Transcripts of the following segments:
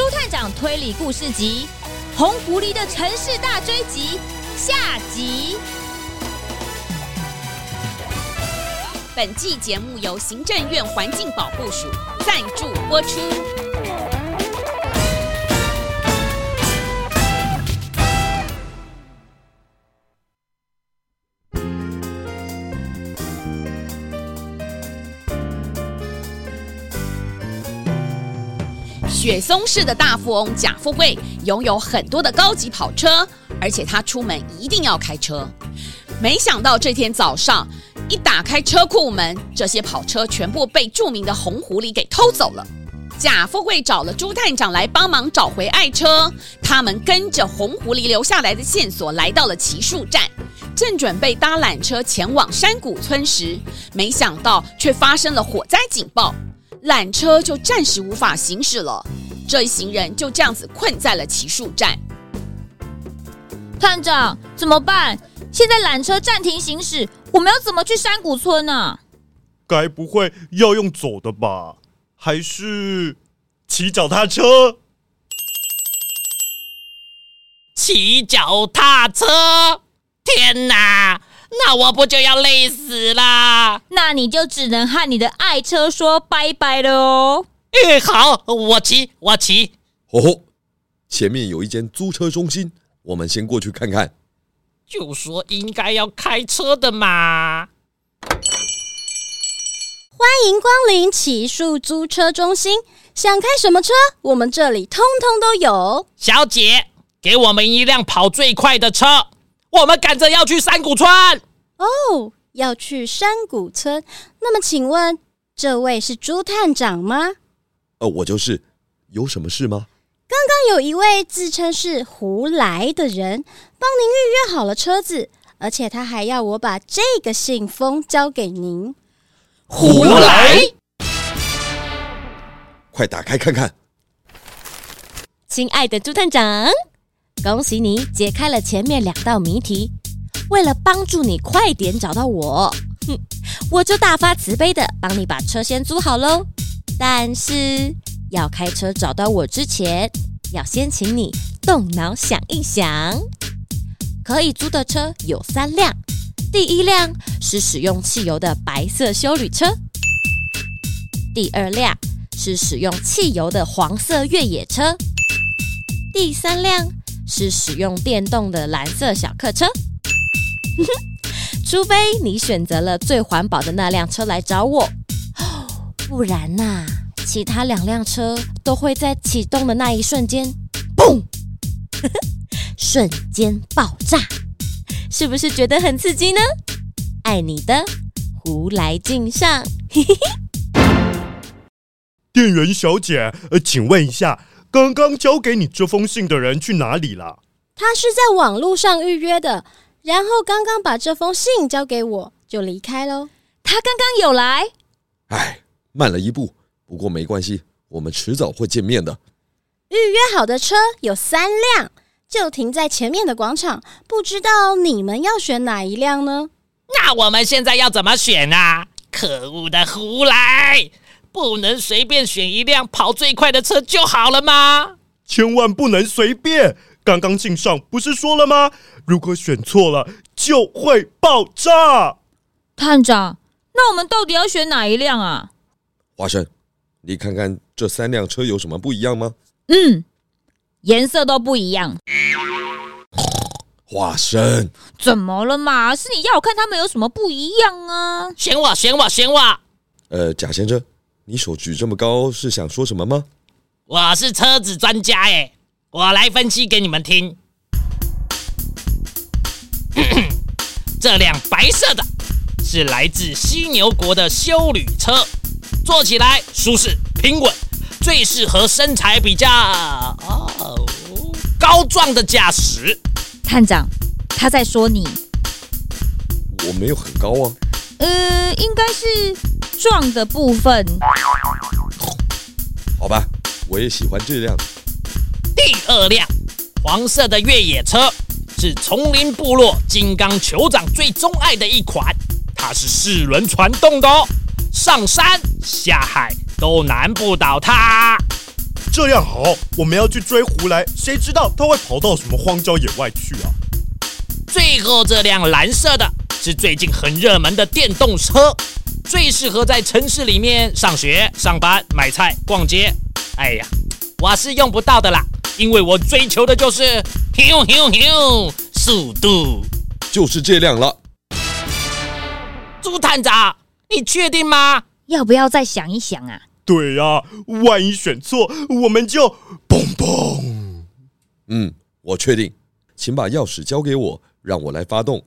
朱探长推理故事集《红狐狸的城市大追击》下集。本季节目由行政院环境保护署赞助播出。雪松市的大富翁贾富贵拥有很多的高级跑车，而且他出门一定要开车。没想到这天早上，一打开车库门，这些跑车全部被著名的红狐狸给偷走了。贾富贵找了朱探长来帮忙找回爱车。他们跟着红狐狸留下来的线索，来到了奇树站，正准备搭缆车前往山谷村时，没想到却发生了火灾警报。缆车就暂时无法行驶了，这一行人就这样子困在了奇树站。探长，怎么办？现在缆车暂停行驶，我们要怎么去山谷村呢、啊？该不会要用走的吧？还是骑脚踏车？骑脚踏车？天哪！那我不就要累死啦？那你就只能和你的爱车说拜拜了哦。哎，好，我骑，我骑。哦吼，前面有一间租车中心，我们先过去看看。就说应该要开车的嘛。欢迎光临骑树租车中心，想开什么车？我们这里通通都有。小姐，给我们一辆跑最快的车。我们赶着要去山谷村哦，要去山谷村。那么，请问这位是朱探长吗？呃，我就是。有什么事吗？刚刚有一位自称是胡来的人，帮您预约好了车子，而且他还要我把这个信封交给您。胡来，快打开看看。亲爱的朱探长。恭喜你解开了前面两道谜题，为了帮助你快点找到我，哼，我就大发慈悲的帮你把车先租好喽。但是要开车找到我之前，要先请你动脑想一想。可以租的车有三辆，第一辆是使用汽油的白色修旅车，第二辆是使用汽油的黄色越野车，第三辆。是使用电动的蓝色小客车，除非你选择了最环保的那辆车来找我，不然呐、其他两辆车都会在启动的那一瞬间，嘣，瞬间爆炸，是不是觉得很刺激呢？爱你的胡来敬上，店员小姐，呃，请问一下。刚刚交给你这封信的人去哪里了？他是在网络上预约的，然后刚刚把这封信交给我就离开喽。他刚刚有来？哎，慢了一步，不过没关系，我们迟早会见面的。预约好的车有三辆，就停在前面的广场，不知道你们要选哪一辆呢？那我们现在要怎么选啊？可恶的胡来！不能随便选一辆跑最快的车就好了吗？千万不能随便！刚刚信上不是说了吗？如果选错了就会爆炸。探长，那我们到底要选哪一辆啊？华生，你看看这三辆车有什么不一样吗？嗯，颜色都不一样。华生，怎么了嘛？是你要我看他们有什么不一样啊？选我，选我，选我！呃，贾先生。你手举这么高是想说什么吗？我是车子专家耶，我来分析给你们听。这辆白色的是来自犀牛国的修旅车，坐起来舒适平稳，最适合身材比较哦高壮的驾驶。探长，他在说你。我没有很高啊。呃，应该是。壮的部分，好吧，我也喜欢这辆。第二辆黄色的越野车是丛林部落金刚酋长最钟爱的一款，它是四轮传动的哦，上山下海都难不倒它。这样好，我们要去追胡来，谁知道他会跑到什么荒郊野外去啊？最后这辆蓝色的是最近很热门的电动车，最适合在城市里面上学、上班、买菜、逛街。哎呀，我是用不到的啦，因为我追求的就是咻咻咻速度，就是这辆了。朱探长，你确定吗？要不要再想一想啊？对呀、啊，万一选错，我们就嘣嘣。嗯，我确定，请把钥匙交给我。让我来发动。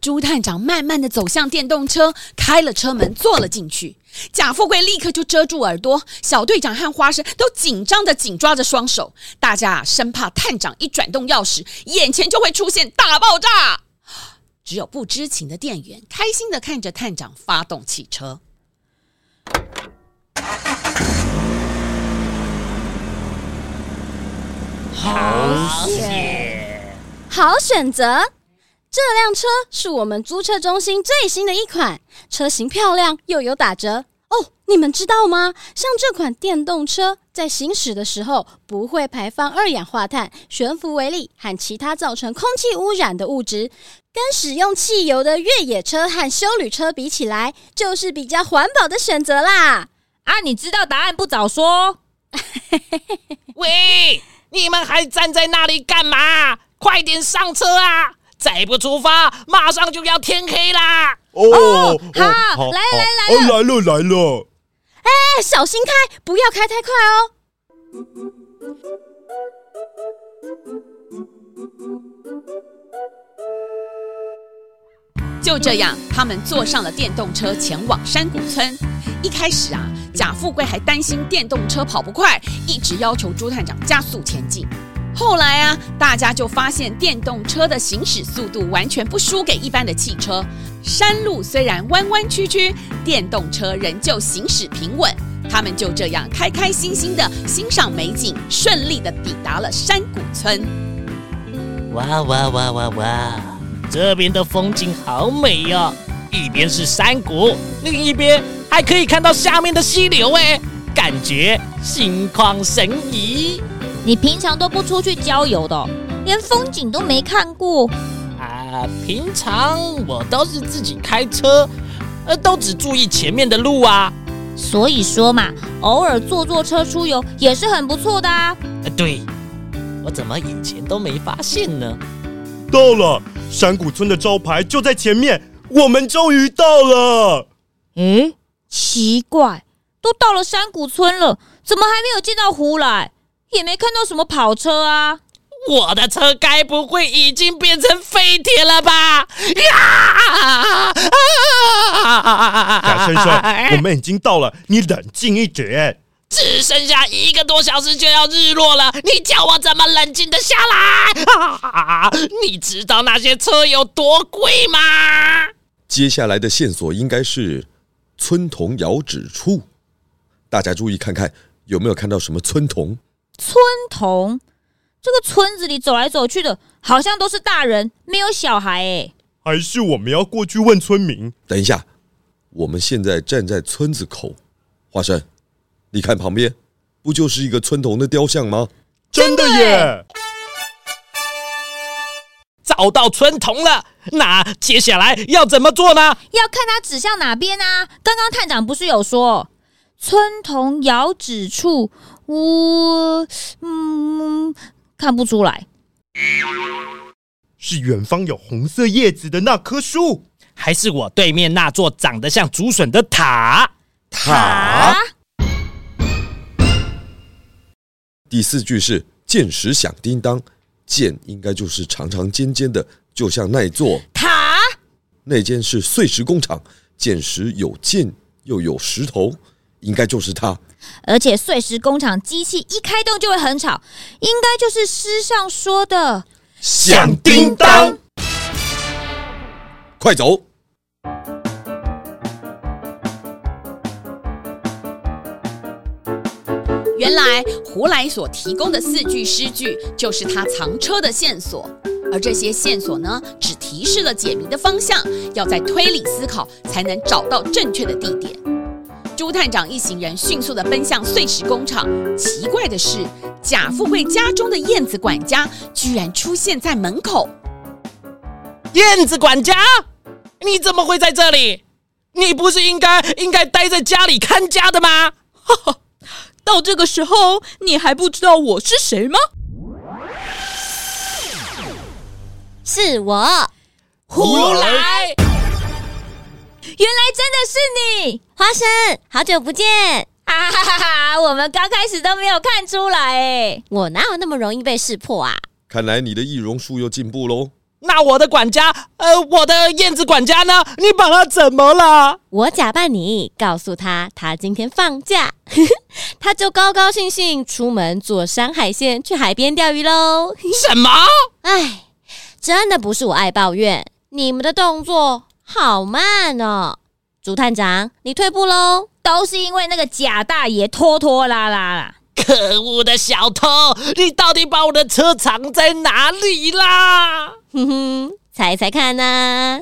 猪探长慢慢的走向电动车，开了车门，坐了进去。贾富贵立刻就遮住耳朵，小队长和花生都紧张的紧抓着双手，大家生怕探长一转动钥匙，眼前就会出现大爆炸。只有不知情的店员开心的看着探长发动汽车。好险！好选择，这辆车是我们租车中心最新的一款，车型漂亮又有打折哦。你们知道吗？像这款电动车在行驶的时候不会排放二氧化碳、悬浮微粒和其他造成空气污染的物质，跟使用汽油的越野车和修旅车比起来，就是比较环保的选择啦。啊，你知道答案不早说？喂，你们还站在那里干嘛？快点上车啊！再不出发，马上就要天黑啦！哦，哦好，好，来了来了来了，来了来了！哎，小心开，不要开太快哦。就这样，他们坐上了电动车，前往山谷村。一开始啊，贾富贵还担心电动车跑不快，一直要求朱探长加速前进。后来啊，大家就发现电动车的行驶速度完全不输给一般的汽车。山路虽然弯弯曲曲，电动车仍旧行驶平稳。他们就这样开开心心的欣赏美景，顺利的抵达了山谷村。哇哇哇哇哇！这边的风景好美呀，一边是山谷，另一边还可以看到下面的溪流，哎，感觉心旷神怡。你平常都不出去郊游的，连风景都没看过啊？平常我都是自己开车，呃，都只注意前面的路啊。所以说嘛，偶尔坐坐车出游也是很不错的啊。对，我怎么以前都没发现呢？到了，山谷村的招牌就在前面，我们终于到了。嗯，奇怪，都到了山谷村了，怎么还没有见到胡来？也没看到什么跑车啊！我的车该不会已经变成废铁了吧？呀！贾先生，我们已经到了，你冷静一点。只剩下一个多小时就要日落了，你叫我怎么冷静得下来？你知道那些车有多贵吗？接下来的线索应该是村童遥指处，大家注意看看有没有看到什么村童。村童，这个村子里走来走去的，好像都是大人，没有小孩哎。还是我们要过去问村民？等一下，我们现在站在村子口，花生，你看旁边，不就是一个村童的雕像吗？真的耶！找到村童了，那接下来要怎么做呢？要看他指向哪边啊？刚刚探长不是有说，村童遥指处。我嗯，看不出来，是远方有红色叶子的那棵树，还是我对面那座长得像竹笋的塔？塔。第四句是箭矢响叮当，箭应该就是长长尖尖的，就像那座塔。那间是碎石工厂，箭石有箭又有石头，应该就是他。而且碎石工厂机器一开动就会很吵，应该就是诗上说的响叮当。快走！原来胡来所提供的四句诗句就是他藏车的线索，而这些线索呢，只提示了解谜的方向，要在推理思考才能找到正确的地点。猪探长一行人迅速的奔向碎石工厂。奇怪的是，贾富贵家中的燕子管家居然出现在门口。燕子管家，你怎么会在这里？你不是应该应该待在家里看家的吗？哈哈，到这个时候，你还不知道我是谁吗？是我，胡来。原来真的是你，花生，好久不见！哈哈哈哈！我们刚开始都没有看出来，诶，我哪有那么容易被识破啊？看来你的易容术又进步喽。那我的管家，呃，我的燕子管家呢？你把他怎么了？我假扮你，告诉他他今天放假，他就高高兴兴出门做山海鲜去海边钓鱼喽。什么？哎，真的不是我爱抱怨，你们的动作好慢哦。猪探长，你退步喽，都是因为那个贾大爷拖拖拉拉啦。可恶的小偷！你到底把我的车藏在哪里啦？哼哼，猜猜看呢？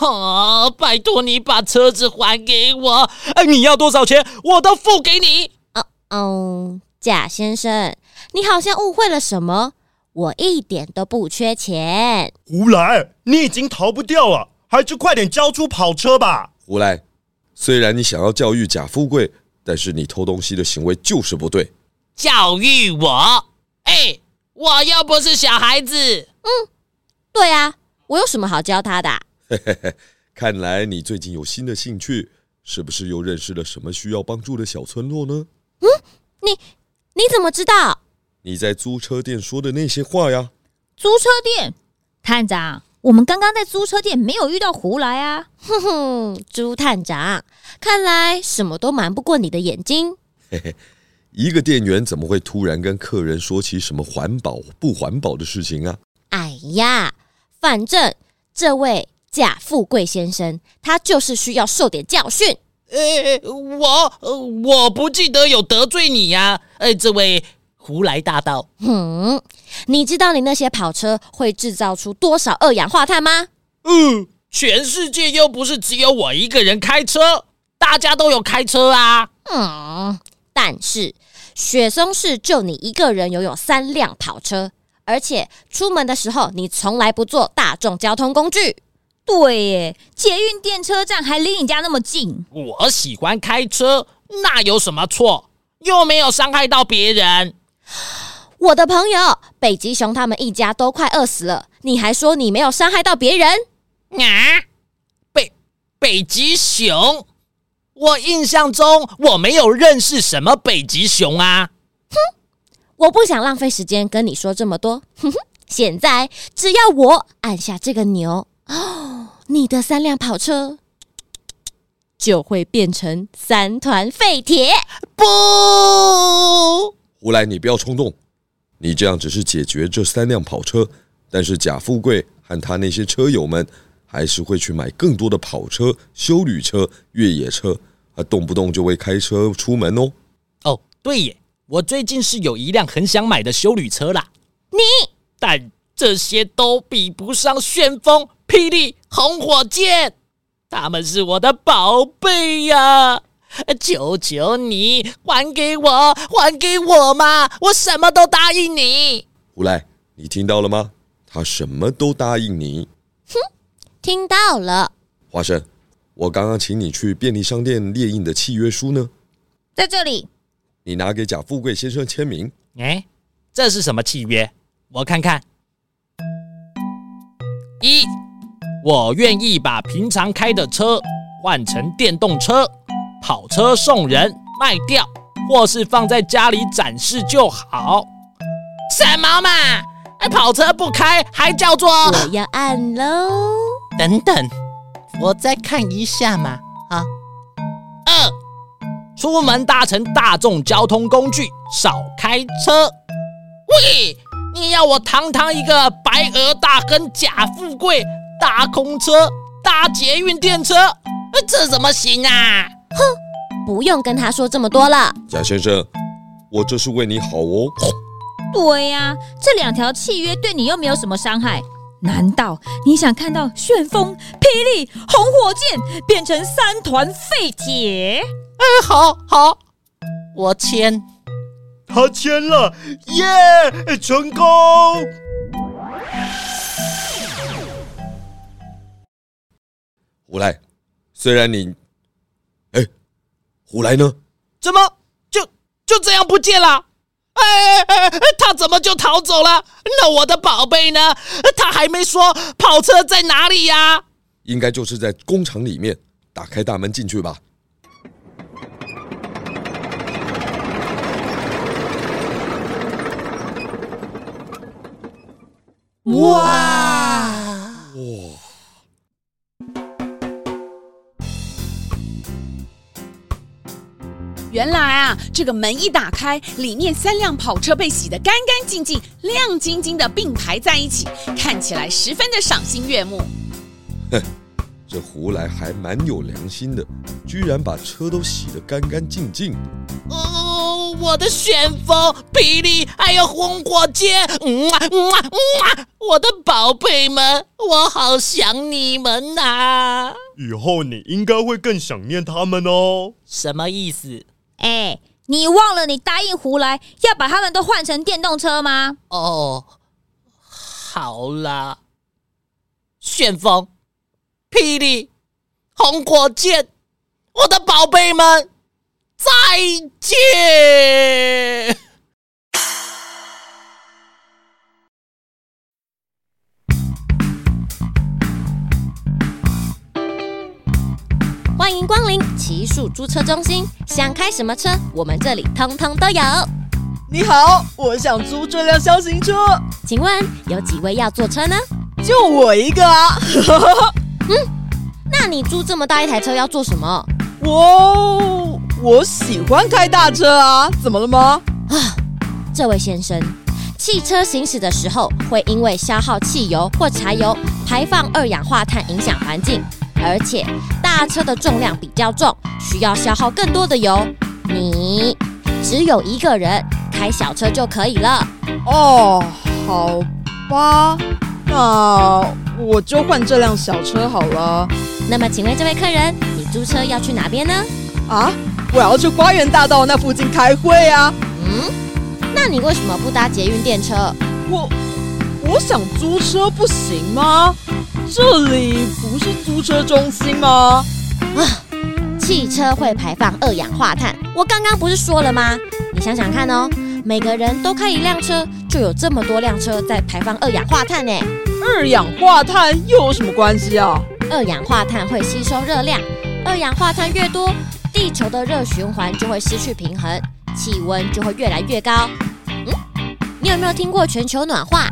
哦，拜托你把车子还给我！哎，你要多少钱，我都付给你。哦哦，贾先生，你好像误会了什么？我一点都不缺钱。胡来，你已经逃不掉了，还是快点交出跑车吧。胡来，虽然你想要教育贾富贵，但是你偷东西的行为就是不对。教育我？哎，我又不是小孩子。嗯，对啊，我有什么好教他的？嘿嘿嘿，看来你最近有新的兴趣，是不是又认识了什么需要帮助的小村落呢？嗯，你你怎么知道？你在租车店说的那些话呀。租车店，探长，我们刚刚在租车店没有遇到胡来啊。哼哼，朱探长，看来什么都瞒不过你的眼睛。嘿嘿。一个店员怎么会突然跟客人说起什么环保不环保的事情啊？哎呀，反正这位贾富贵先生，他就是需要受点教训。呃，我我不记得有得罪你呀。呃，这位胡来大盗，嗯，你知道你那些跑车会制造出多少二氧化碳吗？嗯，全世界又不是只有我一个人开车，大家都有开车啊。嗯。但是雪松市就你一个人拥有三辆跑车，而且出门的时候你从来不坐大众交通工具。对耶，捷运电车站还离你家那么近。我喜欢开车，那有什么错？又没有伤害到别人。我的朋友北极熊他们一家都快饿死了，你还说你没有伤害到别人？啊，北北极熊。我印象中我没有认识什么北极熊啊！哼，我不想浪费时间跟你说这么多。哼哼，现在只要我按下这个钮，哦，你的三辆跑车就会变成三团废铁。不，胡来，你不要冲动。你这样只是解决这三辆跑车，但是贾富贵和他那些车友们。还是会去买更多的跑车、修旅车、越野车，啊，动不动就会开车出门哦。哦，对耶，我最近是有一辆很想买的修旅车啦。你，但这些都比不上旋风、霹雳、红火箭，他们是我的宝贝呀！求求你还给我，还给我嘛！我什么都答应你。胡来，你听到了吗？他什么都答应你。哼。听到了，花生，我刚刚请你去便利商店列印的契约书呢？在这里。你拿给贾富贵先生签名。哎，这是什么契约？我看看。一，我愿意把平常开的车换成电动车，跑车送人卖掉，或是放在家里展示就好。什么嘛？跑车不开还叫做？我要按喽。等等，我再看一下嘛。啊，二，出门搭乘大众交通工具，少开车。喂，你要我堂堂一个白额大亨贾富贵搭公车、搭捷运电车，这怎么行啊？哼，不用跟他说这么多了。贾先生，我这是为你好哦。对呀、啊，这两条契约对你又没有什么伤害。难道你想看到旋风、霹雳、红火箭变成三团废铁？哎，好好，我签。他签了，耶，成功！胡来，虽然你，哎，胡来呢？怎么就就这样不见了？哎哎哎，他怎么就逃走了？那我的宝贝呢？他还没说跑车在哪里呀？应该就是在工厂里面，打开大门进去吧。哇哇！原来啊，这个门一打开，里面三辆跑车被洗得干干净净、亮晶晶的并排在一起，看起来十分的赏心悦目。哼，这胡来还蛮有良心的，居然把车都洗得干干净净。哦，我的旋风、霹雳，还有红火箭，嗯啊嗯啊嗯啊，我的宝贝们，我好想你们呐、啊！以后你应该会更想念他们哦。什么意思？哎，你忘了你答应胡来要把他们都换成电动车吗？哦，好啦，旋风、霹雳、红火箭，我的宝贝们。再见！欢迎光临奇数租车中心，想开什么车，我们这里通通都有。你好，我想租这辆小型车，请问有几位要坐车呢？就我一个啊。嗯，那你租这么大一台车要做什么？我。我喜欢开大车啊，怎么了吗？啊，这位先生，汽车行驶的时候会因为消耗汽油或柴油，排放二氧化碳，影响环境。而且大车的重量比较重，需要消耗更多的油。你只有一个人，开小车就可以了。哦，好吧，那我就换这辆小车好了。那么，请问这位客人，你租车要去哪边呢？啊？我要去花园大道那附近开会啊！嗯，那你为什么不搭捷运电车？我我想租车不行吗？这里不是租车中心吗？啊，汽车会排放二氧化碳，我刚刚不是说了吗？你想想看哦，每个人都开一辆车，就有这么多辆车在排放二氧化碳呢。二氧化碳又有什么关系啊？二氧化碳会吸收热量，二氧化碳越多，地球的热循环就会失去平衡，气温就会越来越高。嗯，你有没有听过全球暖化？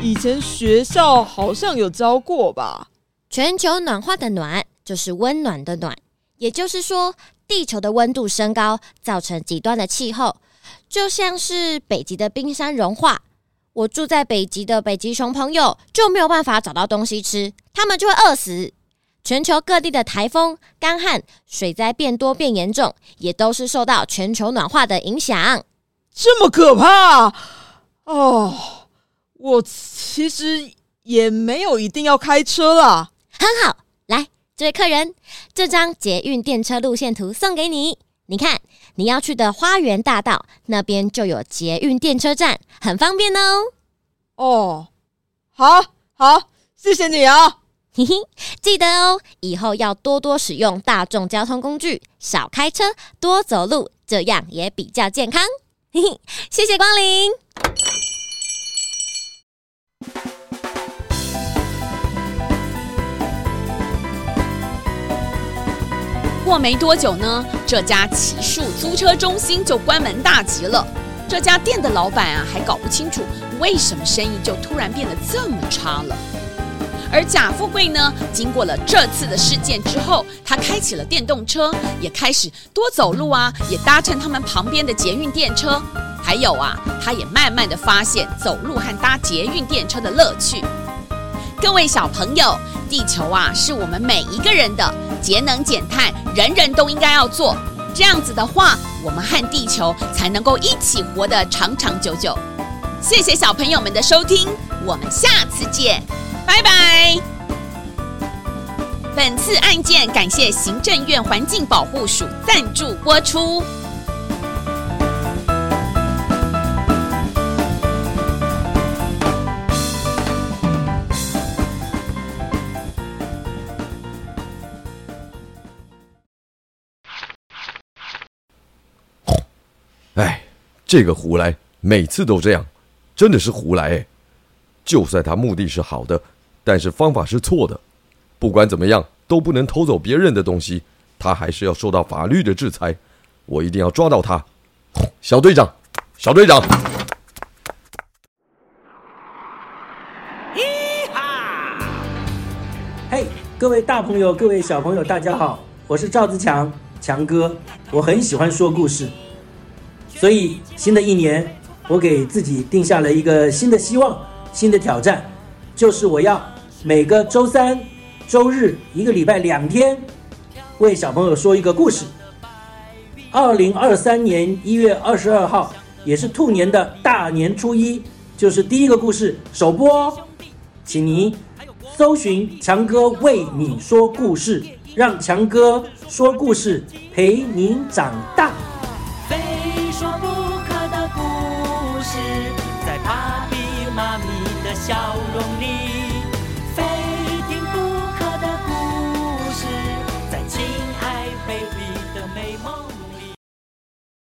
嗯，以前学校好像有教过吧。全球暖化的暖就是温暖的暖，也就是说，地球的温度升高，造成极端的气候，就像是北极的冰山融化。我住在北极的北极熊朋友就没有办法找到东西吃，他们就会饿死。全球各地的台风、干旱、水灾变多变严重，也都是受到全球暖化的影响。这么可怕哦！我其实也没有一定要开车啦。很好，来，这位客人，这张捷运电车路线图送给你。你看，你要去的花园大道那边就有捷运电车站，很方便哦。哦，好，好，谢谢你啊。嘿嘿，记得哦，以后要多多使用大众交通工具，少开车，多走路，这样也比较健康。嘿嘿，谢谢光临。过没多久呢，这家奇数租车中心就关门大吉了。这家店的老板啊，还搞不清楚为什么生意就突然变得这么差了。而贾富贵呢，经过了这次的事件之后，他开启了电动车，也开始多走路啊，也搭乘他们旁边的捷运电车。还有啊，他也慢慢的发现走路和搭捷运电车的乐趣。各位小朋友，地球啊是我们每一个人的，节能减碳，人人都应该要做。这样子的话，我们和地球才能够一起活得长长久久。谢谢小朋友们的收听，我们下次见。拜拜。本次案件感谢行政院环境保护署赞助播出。哎，这个胡来每次都这样，真的是胡来哎！就算他目的是好的，但是方法是错的。不管怎么样，都不能偷走别人的东西，他还是要受到法律的制裁。我一定要抓到他，小队长，小队长！咦哈！嘿，各位大朋友，各位小朋友，大家好，我是赵自强，强哥。我很喜欢说故事，所以新的一年，我给自己定下了一个新的希望，新的挑战，就是我要每个周三。周日一个礼拜两天，为小朋友说一个故事。二零二三年一月二十二号，也是兔年的大年初一，就是第一个故事首播哦。请您搜寻强哥为你说故事，让强哥说故事陪您长大。笑容里。